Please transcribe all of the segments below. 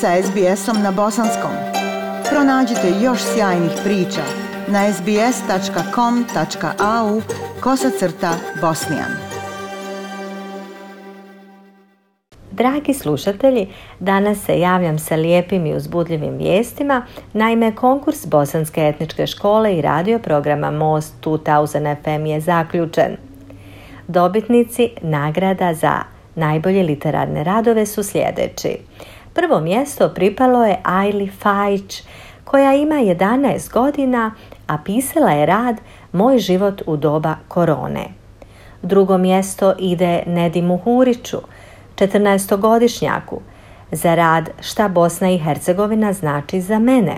sa SBS-om na bosanskom. Pronađite još sjajnih priča na sbs.com.au kosacrta bosnijan. Dragi slušatelji, danas se javljam sa lijepim i uzbudljivim vijestima. Naime, konkurs Bosanske etničke škole i radio programa Most 2000 FM je zaključen. Dobitnici nagrada za najbolje literarne radove su sljedeći. Prvo mjesto pripalo je Aili Fajić, koja ima 11 godina, a pisala je rad Moj život u doba korone. Drugo mjesto ide Nedimu Huriću, 14-godišnjaku, za rad Šta Bosna i Hercegovina znači za mene.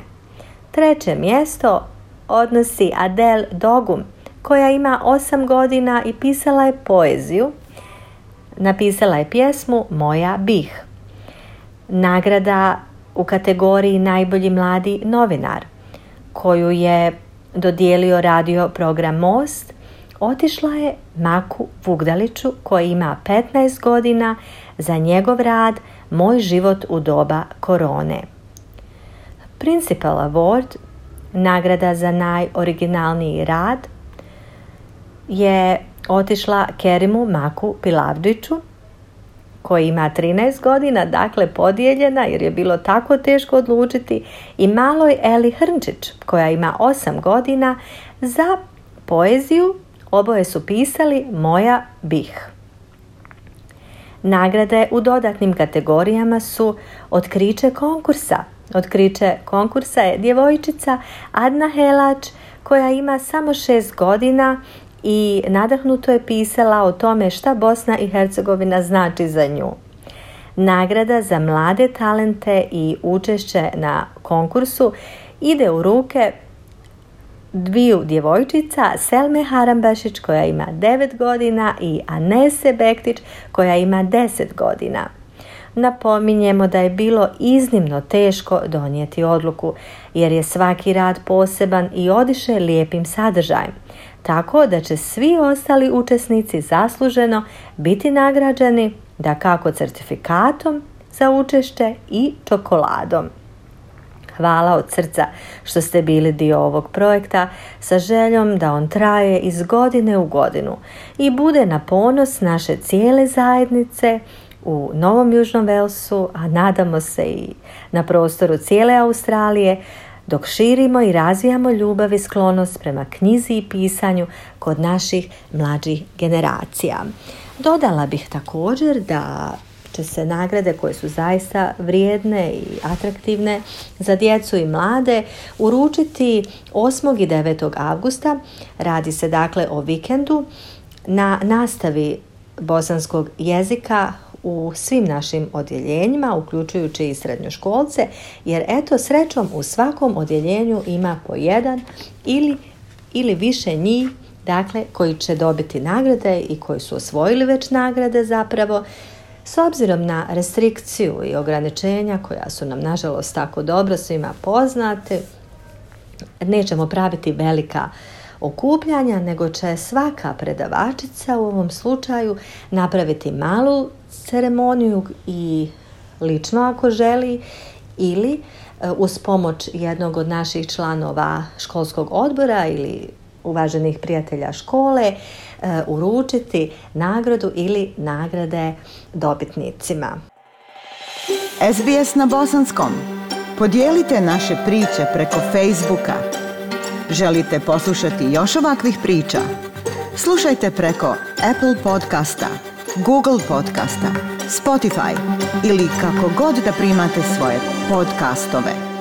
Treće mjesto odnosi Adel Dogum, koja ima 8 godina i pisala je poeziju. Napisala je pjesmu Moja bih nagrada u kategoriji najbolji mladi novinar koju je dodijelio radio program Most otišla je Maku Vugdaliću koji ima 15 godina za njegov rad Moj život u doba korone. Principal Award, nagrada za najoriginalniji rad, je otišla Kerimu Maku Pilavdiću koji ima 13 godina, dakle podijeljena jer je bilo tako teško odlučiti i maloj Eli Hrnčić koja ima 8 godina za poeziju oboje su pisali Moja bih. Nagrade u dodatnim kategorijama su Otkriće konkursa. Otkriće konkursa je djevojčica Adna Helač koja ima samo 6 godina i nadahnuto je pisala o tome šta Bosna i Hercegovina znači za nju. Nagrada za mlade talente i učešće na konkursu ide u ruke dviju djevojčica, Selme Harambašić koja ima 9 godina i Anese Bektić koja ima 10 godina. Napominjemo da je bilo iznimno teško donijeti odluku jer je svaki rad poseban i odiše lijepim sadržajem tako da će svi ostali učesnici zasluženo biti nagrađeni da kako certifikatom za učešće i čokoladom. Hvala od srca što ste bili dio ovog projekta sa željom da on traje iz godine u godinu i bude na ponos naše cijele zajednice u Novom Južnom Velsu, a nadamo se i na prostoru cijele Australije, dok širimo i razvijamo ljubav i sklonost prema knjizi i pisanju kod naših mlađih generacija. Dodala bih također da će se nagrade koje su zaista vrijedne i atraktivne za djecu i mlade uručiti 8. i 9. avgusta. Radi se dakle o vikendu na nastavi bosanskog jezika u svim našim odjeljenjima, uključujući i srednjoškolce, jer eto srećom u svakom odjeljenju ima po jedan ili, ili više njih dakle, koji će dobiti nagrade i koji su osvojili već nagrade zapravo, s obzirom na restrikciju i ograničenja koja su nam nažalost tako dobro svima poznate, nećemo praviti velika okupljanja, nego će svaka predavačica u ovom slučaju napraviti malu ceremoniju i lično ako želi ili e, uz pomoć jednog od naših članova školskog odbora ili uvaženih prijatelja škole e, uručiti nagradu ili nagrade dobitnicima. SBS na bosanskom. Podijelite naše priče preko Facebooka. Želite poslušati još ovakvih priča? Slušajte preko Apple podcasta, Google podcasta, Spotify ili kako god da primate svoje podcastove.